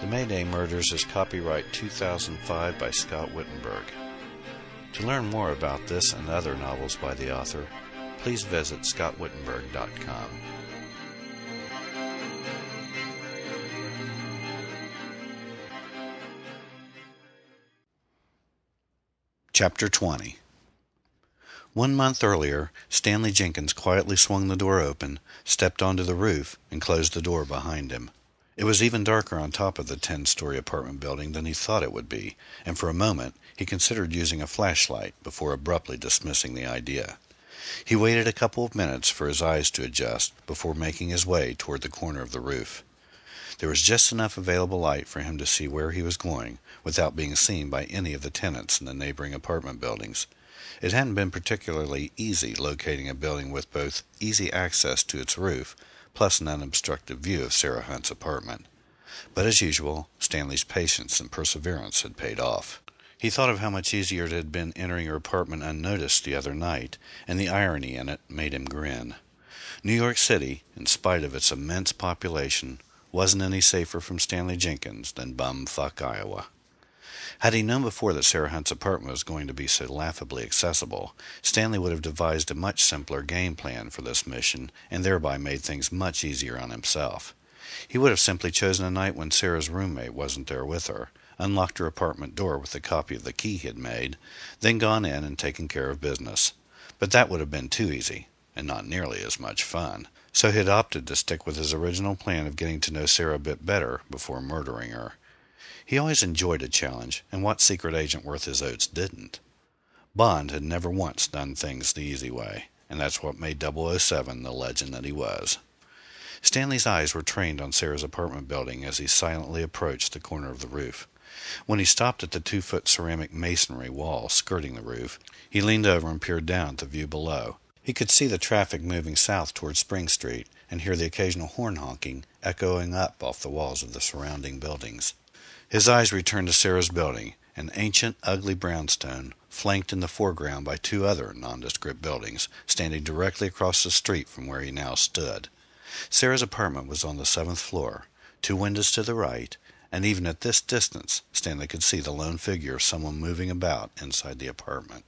The May Day Murders is copyright 2005 by Scott Wittenburg. To learn more about this and other novels by the author, please visit scottwittenburg.com. Chapter 20 One month earlier, Stanley Jenkins quietly swung the door open, stepped onto the roof, and closed the door behind him. It was even darker on top of the ten story apartment building than he thought it would be, and for a moment he considered using a flashlight before abruptly dismissing the idea. He waited a couple of minutes for his eyes to adjust before making his way toward the corner of the roof. There was just enough available light for him to see where he was going without being seen by any of the tenants in the neighboring apartment buildings. It hadn't been particularly easy locating a building with both easy access to its roof plus an unobstructed view of Sarah Hunt's apartment. But as usual, Stanley's patience and perseverance had paid off. He thought of how much easier it had been entering her apartment unnoticed the other night, and the irony in it made him grin. New York City, in spite of its immense population, wasn't any safer from Stanley Jenkins than bumfuck Iowa. Had he known before that Sarah Hunt's apartment was going to be so laughably accessible, Stanley would have devised a much simpler game plan for this mission and thereby made things much easier on himself. He would have simply chosen a night when Sarah's roommate wasn't there with her, unlocked her apartment door with a copy of the key he had made, then gone in and taken care of business. But that would have been too easy, and not nearly as much fun. So he had opted to stick with his original plan of getting to know Sarah a bit better before murdering her. He always enjoyed a challenge, and what secret agent worth his oats didn't? Bond had never once done things the easy way, and that's what made 007 the legend that he was. Stanley's eyes were trained on Sarah's apartment building as he silently approached the corner of the roof. When he stopped at the two foot ceramic masonry wall skirting the roof, he leaned over and peered down at the view below. He could see the traffic moving south toward Spring Street and hear the occasional horn honking echoing up off the walls of the surrounding buildings. His eyes returned to Sarah's building, an ancient, ugly brownstone, flanked in the foreground by two other nondescript buildings, standing directly across the street from where he now stood. Sarah's apartment was on the seventh floor, two windows to the right, and even at this distance Stanley could see the lone figure of someone moving about inside the apartment.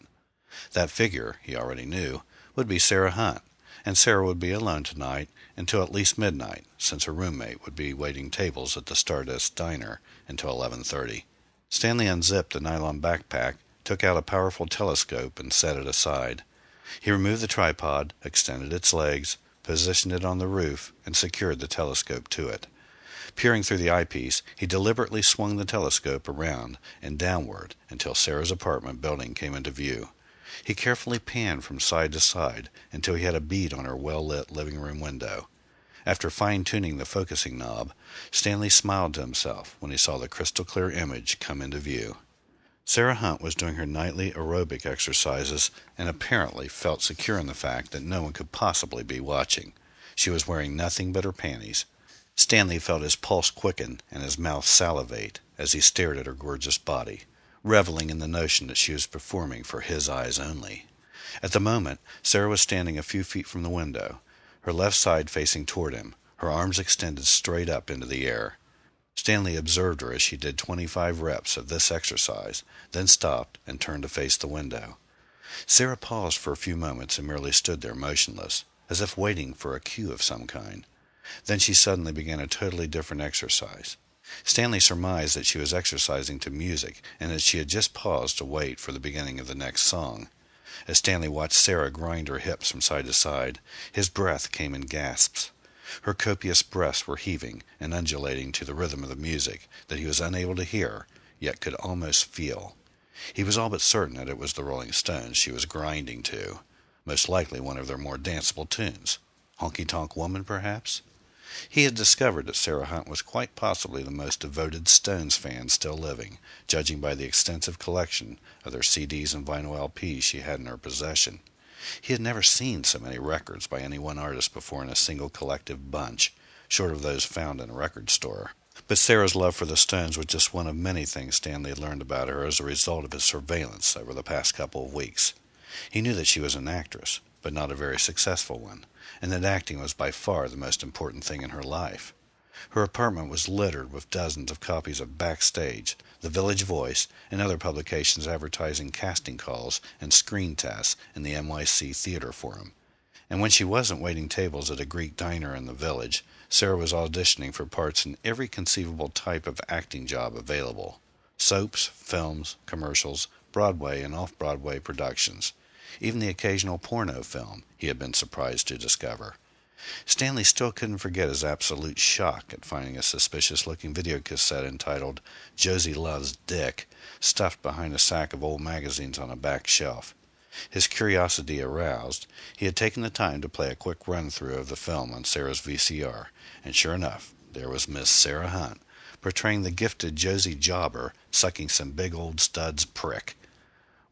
That figure, he already knew, would be Sarah Hunt, and Sarah would be alone tonight until at least midnight, since her roommate would be waiting tables at the Stardust Diner until 11:30. Stanley unzipped a nylon backpack, took out a powerful telescope and set it aside. He removed the tripod, extended its legs, positioned it on the roof, and secured the telescope to it. Peering through the eyepiece, he deliberately swung the telescope around and downward until Sarah's apartment building came into view. He carefully panned from side to side until he had a bead on her well lit living room window. After fine tuning the focusing knob, Stanley smiled to himself when he saw the crystal clear image come into view. Sarah Hunt was doing her nightly aerobic exercises and apparently felt secure in the fact that no one could possibly be watching. She was wearing nothing but her panties. Stanley felt his pulse quicken and his mouth salivate as he stared at her gorgeous body, reveling in the notion that she was performing for his eyes only. At the moment, Sarah was standing a few feet from the window, her left side facing toward him, her arms extended straight up into the air. Stanley observed her as she did twenty-five reps of this exercise, then stopped and turned to face the window. Sarah paused for a few moments and merely stood there motionless, as if waiting for a cue of some kind. Then she suddenly began a totally different exercise. Stanley surmised that she was exercising to music and that she had just paused to wait for the beginning of the next song. As Stanley watched Sarah grind her hips from side to side, his breath came in gasps. Her copious breasts were heaving and undulating to the rhythm of the music that he was unable to hear, yet could almost feel. He was all but certain that it was the Rolling Stones she was grinding to, most likely one of their more danceable tunes. Honky Tonk Woman, perhaps? He had discovered that Sarah Hunt was quite possibly the most devoted Stones fan still living, judging by the extensive collection of their CDs and vinyl LPs she had in her possession. He had never seen so many records by any one artist before in a single collective bunch, short of those found in a record store. But Sarah's love for the Stones was just one of many things Stanley had learned about her as a result of his surveillance over the past couple of weeks. He knew that she was an actress, but not a very successful one and that acting was by far the most important thing in her life. Her apartment was littered with dozens of copies of Backstage, The Village Voice, and other publications advertising casting calls and screen tests in the NYC Theater Forum. And when she wasn't waiting tables at a Greek diner in the village, Sarah was auditioning for parts in every conceivable type of acting job available soaps, films, commercials, Broadway and off Broadway productions, even the occasional porno film, he had been surprised to discover. Stanley still couldn't forget his absolute shock at finding a suspicious looking videocassette entitled Josie Loves Dick stuffed behind a sack of old magazines on a back shelf. His curiosity aroused, he had taken the time to play a quick run through of the film on Sarah's VCR, and sure enough, there was Miss Sarah Hunt, portraying the gifted Josie Jobber sucking some big old stud's prick.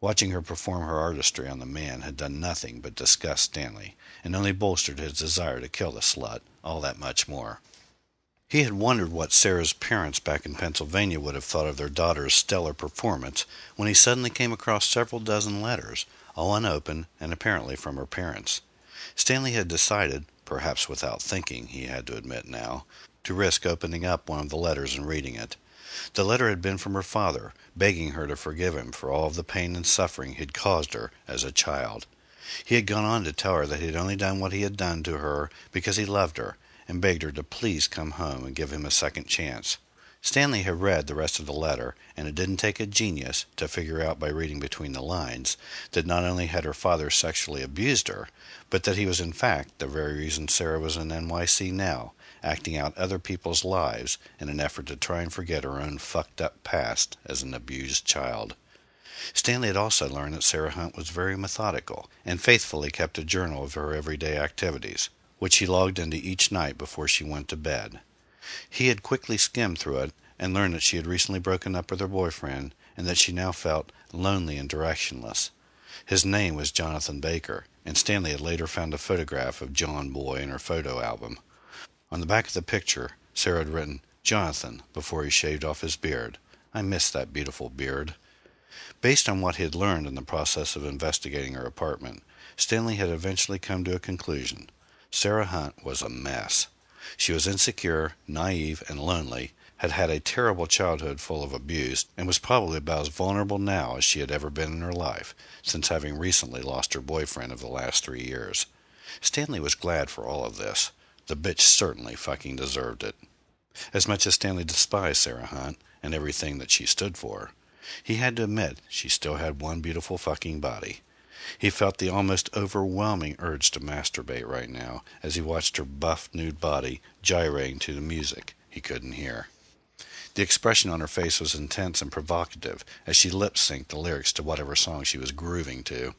Watching her perform her artistry on the man had done nothing but disgust Stanley, and only bolstered his desire to kill the slut all that much more. He had wondered what Sarah's parents back in Pennsylvania would have thought of their daughter's stellar performance when he suddenly came across several dozen letters, all unopened and apparently from her parents. Stanley had decided, perhaps without thinking, he had to admit now, to risk opening up one of the letters and reading it. The letter had been from her father, begging her to forgive him for all the pain and suffering he had caused her as a child. He had gone on to tell her that he had only done what he had done to her because he loved her, and begged her to please come home and give him a second chance. Stanley had read the rest of the letter, and it didn't take a genius to figure out by reading between the lines that not only had her father sexually abused her, but that he was in fact the very reason Sarah was in NYC now, acting out other people's lives in an effort to try and forget her own fucked up past as an abused child. Stanley had also learned that Sarah Hunt was very methodical and faithfully kept a journal of her everyday activities, which she logged into each night before she went to bed. He had quickly skimmed through it and learned that she had recently broken up with her boyfriend and that she now felt lonely and directionless. His name was Jonathan Baker, and Stanley had later found a photograph of John Boy in her photo album. On the back of the picture, Sarah had written, Jonathan, before he shaved off his beard. I miss that beautiful beard. Based on what he had learned in the process of investigating her apartment, Stanley had eventually come to a conclusion. Sarah Hunt was a mess. She was insecure, naive, and lonely, had had a terrible childhood full of abuse, and was probably about as vulnerable now as she had ever been in her life, since having recently lost her boyfriend of the last three years. Stanley was glad for all of this. The bitch certainly fucking deserved it. As much as Stanley despised Sarah Hunt and everything that she stood for, he had to admit she still had one beautiful fucking body. He felt the almost overwhelming urge to masturbate right now as he watched her buff nude body gyrating to the music he couldn't hear. The expression on her face was intense and provocative as she lip synced the lyrics to whatever song she was grooving to.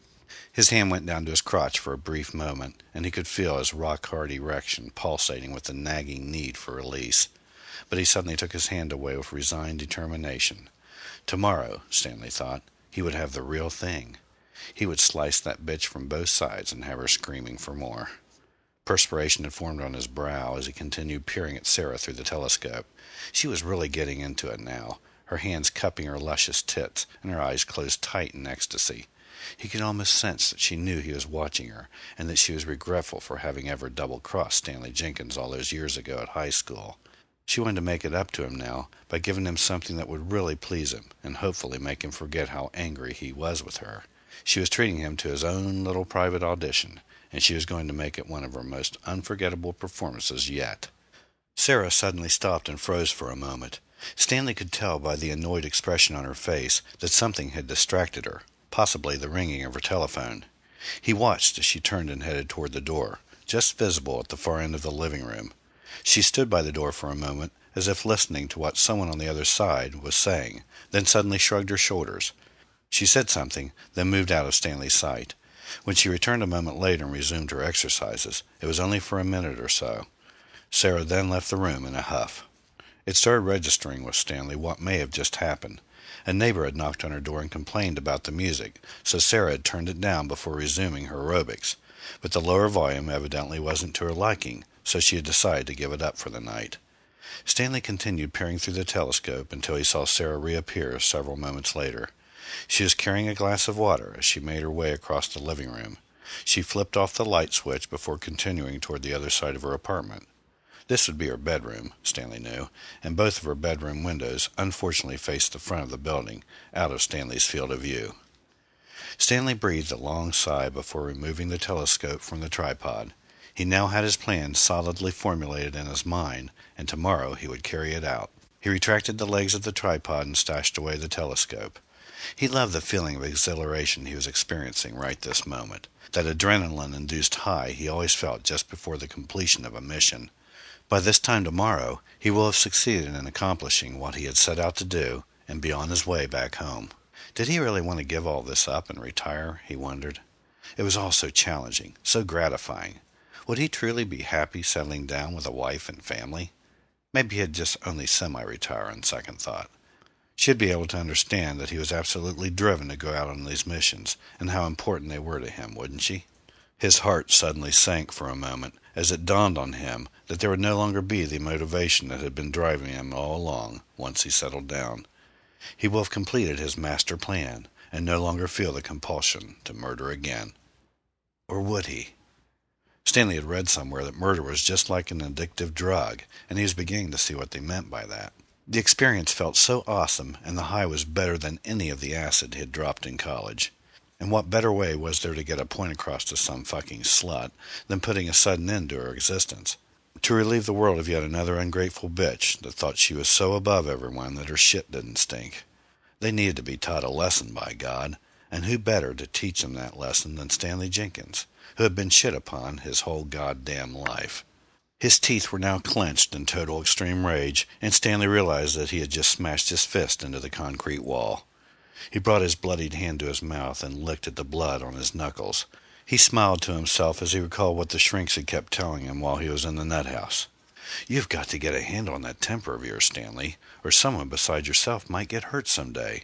His hand went down to his crotch for a brief moment, and he could feel his rock hard erection pulsating with the nagging need for release. But he suddenly took his hand away with resigned determination. Tomorrow, Stanley thought, he would have the real thing. He would slice that bitch from both sides and have her screaming for more. Perspiration had formed on his brow as he continued peering at Sarah through the telescope. She was really getting into it now, her hands cupping her luscious tits and her eyes closed tight in ecstasy. He could almost sense that she knew he was watching her, and that she was regretful for having ever double-crossed Stanley Jenkins all those years ago at high school. She wanted to make it up to him now by giving him something that would really please him and hopefully make him forget how angry he was with her. She was treating him to his own little private audition, and she was going to make it one of her most unforgettable performances yet. Sarah suddenly stopped and froze for a moment. Stanley could tell by the annoyed expression on her face that something had distracted her possibly the ringing of her telephone. He watched as she turned and headed toward the door, just visible at the far end of the living room. She stood by the door for a moment, as if listening to what someone on the other side was saying, then suddenly shrugged her shoulders. She said something, then moved out of Stanley's sight. When she returned a moment later and resumed her exercises, it was only for a minute or so. Sarah then left the room in a huff. It started registering with Stanley what may have just happened. A neighbor had knocked on her door and complained about the music, so Sarah had turned it down before resuming her aerobics. But the lower volume evidently wasn't to her liking, so she had decided to give it up for the night. Stanley continued peering through the telescope until he saw Sarah reappear several moments later. She was carrying a glass of water as she made her way across the living room. She flipped off the light switch before continuing toward the other side of her apartment. This would be her bedroom, Stanley knew, and both of her bedroom windows unfortunately faced the front of the building, out of Stanley's field of view. Stanley breathed a long sigh before removing the telescope from the tripod. He now had his plan solidly formulated in his mind, and tomorrow he would carry it out. He retracted the legs of the tripod and stashed away the telescope. He loved the feeling of exhilaration he was experiencing right this moment, that adrenaline-induced high he always felt just before the completion of a mission. By this time tomorrow he will have succeeded in accomplishing what he had set out to do and be on his way back home. Did he really want to give all this up and retire, he wondered. It was all so challenging, so gratifying. Would he truly be happy settling down with a wife and family? Maybe he'd just only semi-retire on second thought. She'd be able to understand that he was absolutely driven to go out on these missions, and how important they were to him, wouldn't she? His heart suddenly sank for a moment as it dawned on him that there would no longer be the motivation that had been driving him all along, once he settled down. He will have completed his master plan, and no longer feel the compulsion to murder again. Or would he? Stanley had read somewhere that murder was just like an addictive drug, and he was beginning to see what they meant by that. The experience felt so awesome, and the high was better than any of the acid he had dropped in college. And what better way was there to get a point across to some fucking slut than putting a sudden end to her existence? to relieve the world of yet another ungrateful bitch that thought she was so above everyone that her shit didn't stink. They needed to be taught a lesson, by God, and who better to teach them that lesson than Stanley Jenkins, who had been shit upon his whole goddamn life. His teeth were now clenched in total extreme rage, and Stanley realized that he had just smashed his fist into the concrete wall. He brought his bloodied hand to his mouth and licked at the blood on his knuckles. He smiled to himself as he recalled what the shrinks had kept telling him while he was in the nut house. You've got to get a handle on that temper of yours, Stanley, or someone besides yourself might get hurt some day.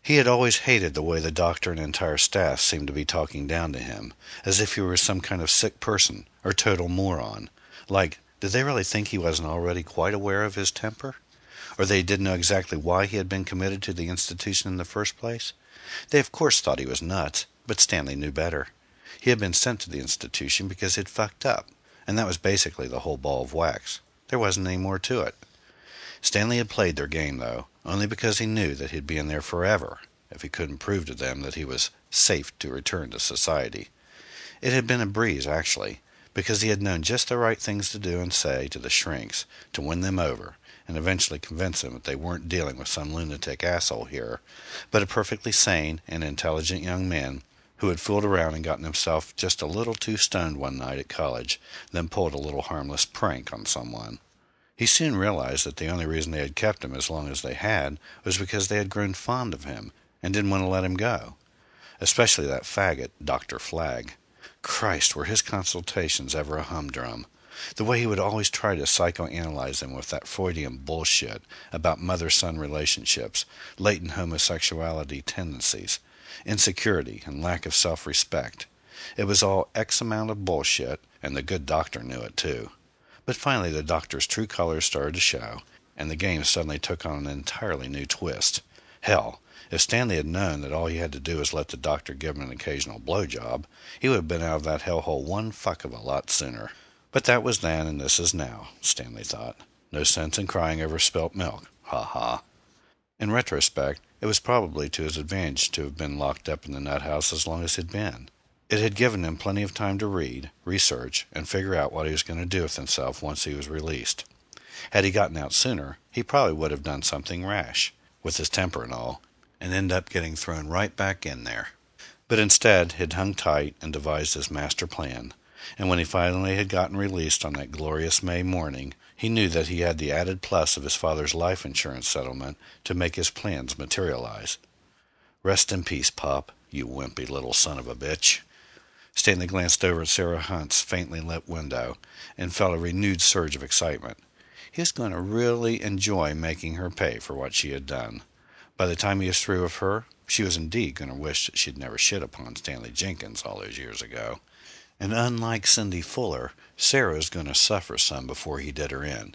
He had always hated the way the doctor and entire staff seemed to be talking down to him, as if he were some kind of sick person or total moron. Like, did they really think he wasn't already quite aware of his temper? Or they didn't know exactly why he had been committed to the institution in the first place? They of course thought he was nuts, but Stanley knew better. He had been sent to the institution because he'd fucked up, and that was basically the whole ball of wax. There wasn't any more to it. Stanley had played their game, though, only because he knew that he'd be in there forever if he couldn't prove to them that he was safe to return to society. It had been a breeze, actually, because he had known just the right things to do and say to the shrinks to win them over and eventually convince them that they weren't dealing with some lunatic asshole here, but a perfectly sane and intelligent young man who had fooled around and gotten himself just a little too stoned one night at college, then pulled a little harmless prank on someone. He soon realized that the only reason they had kept him as long as they had was because they had grown fond of him and didn't want to let him go. Especially that faggot, Dr. Flagg. Christ, were his consultations ever a humdrum? The way he would always try to psychoanalyze them with that Freudian bullshit about mother-son relationships, latent homosexuality tendencies, insecurity, and lack of self-respect. It was all X amount of bullshit, and the good doctor knew it too. But finally the doctor's true colors started to show, and the game suddenly took on an entirely new twist. Hell, if Stanley had known that all he had to do was let the doctor give him an occasional blowjob, he would have been out of that hellhole one fuck of a lot sooner. But that was then and this is now, Stanley thought. No sense in crying over spilt milk. Ha ha. In retrospect, it was probably to his advantage to have been locked up in the nut house as long as he'd been. It had given him plenty of time to read, research, and figure out what he was going to do with himself once he was released. Had he gotten out sooner, he probably would have done something rash, with his temper and all, and end up getting thrown right back in there. But instead, he'd hung tight and devised his master plan, and when he finally had gotten released on that glorious May morning, he knew that he had the added plus of his father's life insurance settlement to make his plans materialize. Rest in peace, Pop, you wimpy little son of a bitch. Stanley glanced over at Sarah Hunt's faintly lit window and felt a renewed surge of excitement. He was going to really enjoy making her pay for what she had done. By the time he was through with her, she was indeed going to wish that she'd never shit upon Stanley Jenkins all those years ago. And unlike Cindy Fuller, Sarah was going to suffer some before he did her in.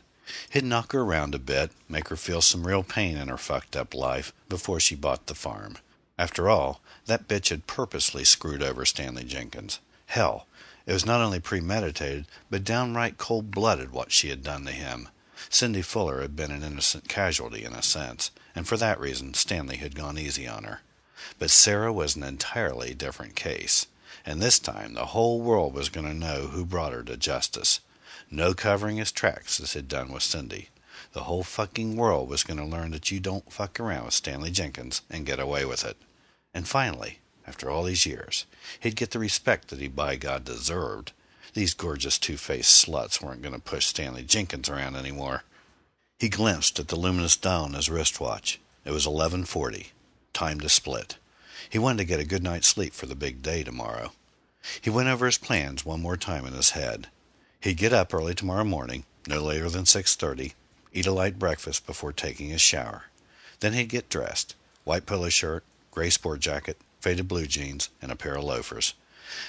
He'd knock her around a bit, make her feel some real pain in her fucked up life before she bought the farm. After all, that bitch had purposely screwed over Stanley Jenkins. Hell, It was not only premeditated, but downright cold blooded what she had done to him. Cindy Fuller had been an innocent casualty in a sense, and for that reason Stanley had gone easy on her. But Sarah was an entirely different case, and this time the whole world was going to know who brought her to justice. No covering his tracks as he'd done with Cindy. The whole fucking world was going to learn that you don't fuck around with Stanley Jenkins and get away with it. And finally, after all these years, he'd get the respect that he by God deserved. These gorgeous two-faced sluts weren't going to push Stanley Jenkins around anymore. He glimpsed at the luminous dial on his wristwatch. It was 11:40. Time to split. He wanted to get a good night's sleep for the big day tomorrow. He went over his plans one more time in his head. He'd get up early tomorrow morning, no later than 6:30, eat a light breakfast before taking his shower. Then he'd get dressed, white polo shirt, gray sport jacket, faded blue jeans, and a pair of loafers.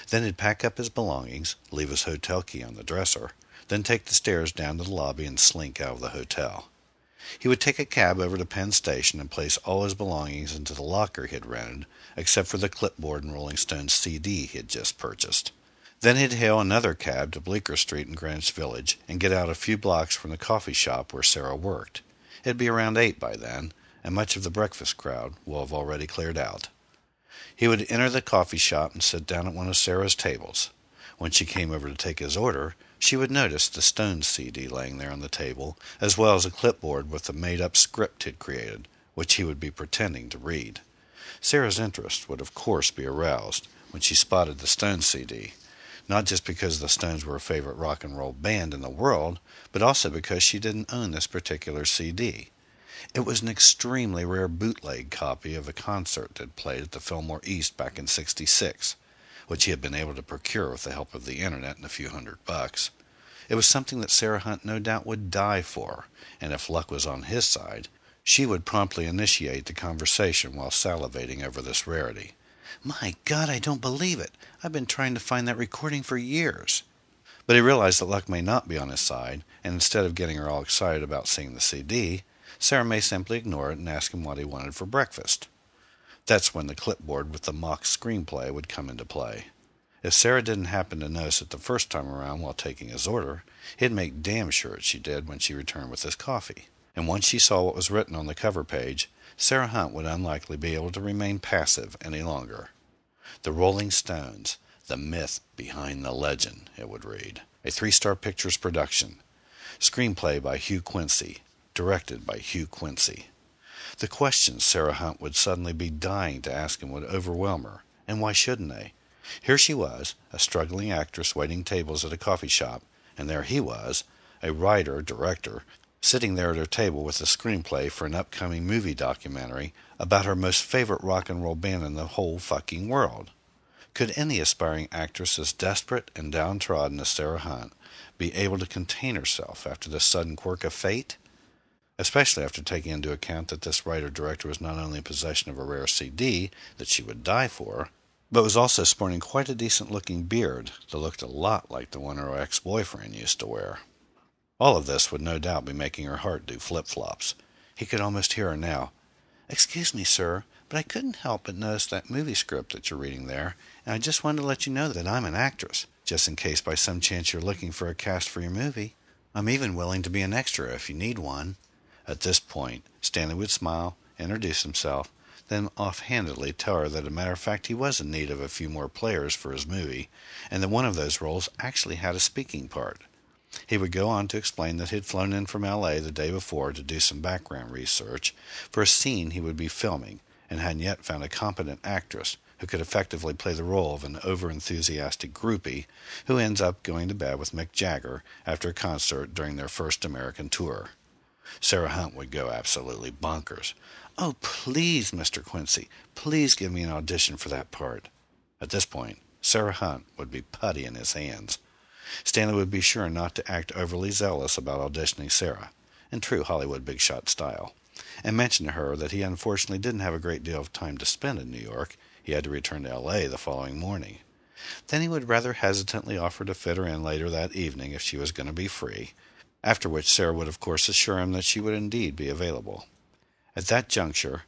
Then he'd pack up his belongings, leave his hotel key on the dresser, then take the stairs down to the lobby and slink out of the hotel. He would take a cab over to Penn Station and place all his belongings into the locker he had rented, except for the clipboard and Rolling Stones CD he had just purchased. Then he'd hail another cab to Bleecker Street in Greenwich Village and get out a few blocks from the coffee shop where Sarah worked. It'd be around eight by then, and much of the breakfast crowd will have already cleared out. He would enter the coffee shop and sit down at one of Sarah's tables. When she came over to take his order, she would notice the Stones CD laying there on the table, as well as a clipboard with the made-up script he'd created, which he would be pretending to read. Sarah's interest would of course be aroused when she spotted the Stones CD, not just because the Stones were a favorite rock and roll band in the world, but also because she didn't own this particular CD. It was an extremely rare bootleg copy of a concert that played at the Fillmore East back in 66, which he had been able to procure with the help of the internet and a few hundred bucks. It was something that Sarah Hunt no doubt would die for, and if luck was on his side, she would promptly initiate the conversation while salivating over this rarity. My God, I don't believe it. I've been trying to find that recording for years. But he realized that luck may not be on his side, and instead of getting her all excited about seeing the CD, Sarah may simply ignore it and ask him what he wanted for breakfast. That's when the clipboard with the mock screenplay would come into play. If Sarah didn't happen to notice it the first time around while taking his order, he'd make damn sure she did when she returned with his coffee. And once she saw what was written on the cover page, Sarah Hunt would unlikely be able to remain passive any longer. The Rolling Stones, the myth behind the legend, it would read. A Three Star Pictures production. Screenplay by Hugh Quincy. Directed by Hugh Quincy. The questions Sarah Hunt would suddenly be dying to ask him would overwhelm her, and why shouldn't they? Here she was, a struggling actress waiting tables at a coffee shop, and there he was, a writer, director, sitting there at her table with a screenplay for an upcoming movie documentary about her most favorite rock and roll band in the whole fucking world. Could any aspiring actress as desperate and downtrodden as Sarah Hunt be able to contain herself after this sudden quirk of fate? Especially after taking into account that this writer-director was not only in possession of a rare CD that she would die for, but was also sporting quite a decent-looking beard that looked a lot like the one her ex-boyfriend used to wear. All of this would no doubt be making her heart do flip-flops. He could almost hear her now. Excuse me, sir, but I couldn't help but notice that movie script that you're reading there, and I just wanted to let you know that I'm an actress, just in case by some chance you're looking for a cast for your movie. I'm even willing to be an extra if you need one. At this point, Stanley would smile, introduce himself, then offhandedly tell her that as a matter of fact he was in need of a few more players for his movie, and that one of those roles actually had a speaking part. He would go on to explain that he had flown in from L.A. the day before to do some background research for a scene he would be filming, and hadn't yet found a competent actress who could effectively play the role of an over-enthusiastic groupie who ends up going to bed with Mick Jagger after a concert during their first American tour. Sarah Hunt would go absolutely bonkers. Oh, please, Mr. Quincy, please give me an audition for that part. At this point, Sarah Hunt would be putty in his hands. Stanley would be sure not to act overly zealous about auditioning Sarah, in true Hollywood big shot style, and mention to her that he unfortunately didn't have a great deal of time to spend in New York. He had to return to L.A. the following morning. Then he would rather hesitantly offer to fit her in later that evening if she was going to be free, after which Sarah would of course assure him that she would indeed be available. At that juncture,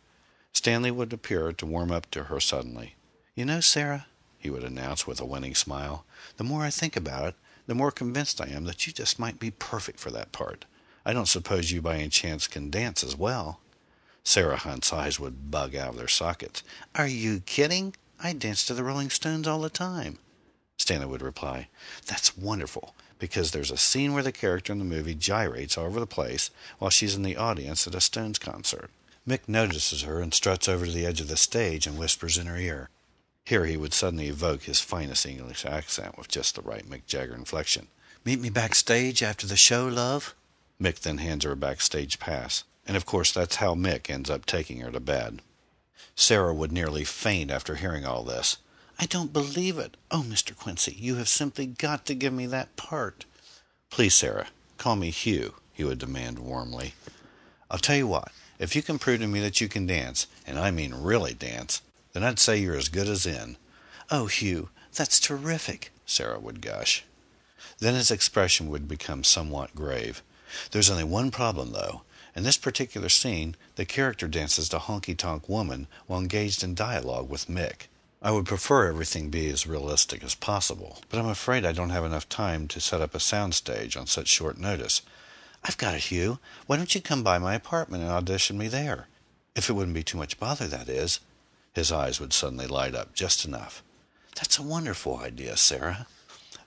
Stanley would appear to warm up to her suddenly. You know, Sarah, he would announce with a winning smile. The more I think about it, the more convinced I am that you just might be perfect for that part. I don't suppose you by any chance can dance as well. Sarah Hunt's eyes would bug out of their sockets. Are you kidding? I dance to the Rolling Stones all the time. Stanley would reply, That's wonderful, because there's a scene where the character in the movie gyrates all over the place while she's in the audience at a Stones concert. Mick notices her and struts over to the edge of the stage and whispers in her ear. Here he would suddenly evoke his finest English accent with just the right Mick Jagger inflection. Meet me backstage after the show, love? Mick then hands her a backstage pass. And of course, that's how Mick ends up taking her to bed. Sarah would nearly faint after hearing all this. I don't believe it. Oh, Mr. Quincy, you have simply got to give me that part. Please, Sarah, call me Hugh, he would demand warmly. I'll tell you what, if you can prove to me that you can dance, and I mean really dance, then I'd say you're as good as in. Oh, Hugh, that's terrific, Sarah would gush. Then his expression would become somewhat grave. There's only one problem, though. In this particular scene, the character dances to Honky Tonk Woman while engaged in dialogue with Mick. I would prefer everything be as realistic as possible, but I'm afraid I don't have enough time to set up a sound stage on such short notice. I've got it, Hugh. Why don't you come by my apartment and audition me there? If it wouldn't be too much bother, that is. His eyes would suddenly light up just enough. That's a wonderful idea, Sarah.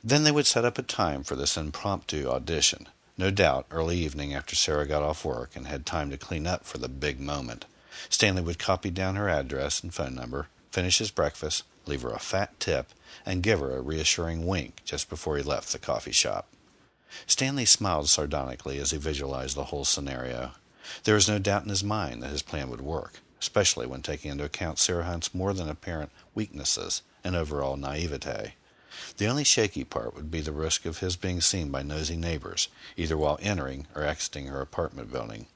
Then they would set up a time for this impromptu audition. No doubt, early evening after Sarah got off work and had time to clean up for the big moment. Stanley would copy down her address and phone number, finish his breakfast, leave her a fat tip, and give her a reassuring wink just before he left the coffee shop. Stanley smiled sardonically as he visualized the whole scenario. There was no doubt in his mind that his plan would work, especially when taking into account Sarah Hunt's more than apparent weaknesses and overall naivete. The only shaky part would be the risk of his being seen by nosy neighbors, either while entering or exiting her apartment building.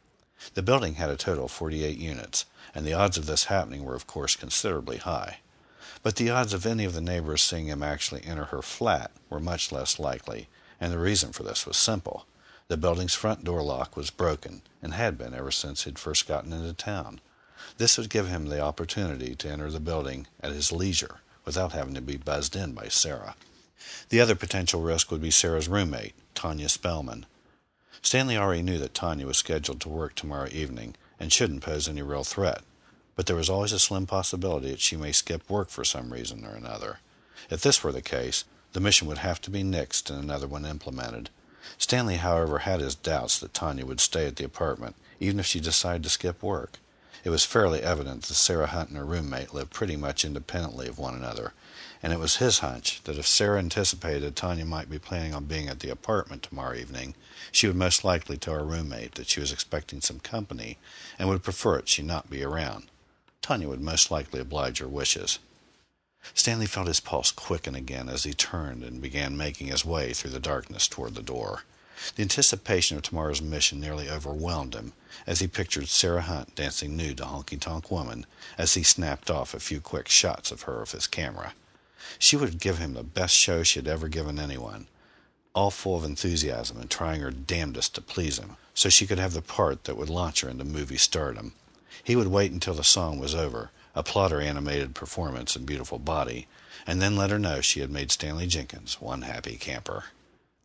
The building had a total of 48 units, and the odds of this happening were of course considerably high. But the odds of any of the neighbors seeing him actually enter her flat were much less likely, and the reason for this was simple. The building's front door lock was broken, and had been ever since he'd first gotten into town. This would give him the opportunity to enter the building at his leisure without having to be buzzed in by Sarah. The other potential risk would be Sarah's roommate, Tanya Spellman. Stanley already knew that Tanya was scheduled to work tomorrow evening and shouldn't pose any real threat, but there was always a slim possibility that she may skip work for some reason or another. If this were the case, the mission would have to be nixed and another one implemented. Stanley, however, had his doubts that Tanya would stay at the apartment, even if she decided to skip work. It was fairly evident that Sarah Hunt and her roommate lived pretty much independently of one another, and it was his hunch that if Sarah anticipated Tanya might be planning on being at the apartment tomorrow evening, she would most likely tell her roommate that she was expecting some company and would prefer it she not be around. Tanya would most likely oblige her wishes. Stanley felt his pulse quicken again as he turned and began making his way through the darkness toward the door. The anticipation of tomorrow's mission nearly overwhelmed him as he pictured Sarah Hunt dancing nude to Honky Tonk Woman as he snapped off a few quick shots of her with his camera. She would give him the best show she had ever given anyone, all full of enthusiasm and trying her damnedest to please him, so she could have the part that would launch her into movie stardom. He would wait until the song was over, applaud her animated performance and beautiful body, and then let her know she had made Stanley Jenkins one happy camper.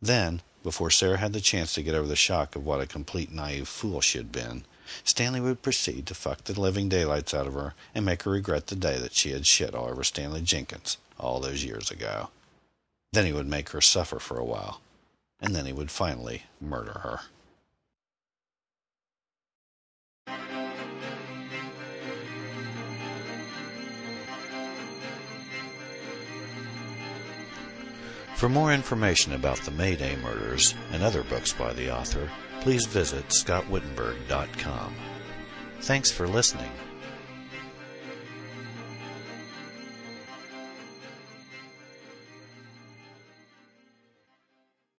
Then, before Sarah had the chance to get over the shock of what a complete naive fool she had been, Stanley would proceed to fuck the living daylights out of her and make her regret the day that she had shit all over Stanley Jenkins all those years ago. Then he would make her suffer for a while, and then he would finally murder her. For more information about the May Day murders and other books by the author, please visit scottwittenburg.com. Thanks for listening.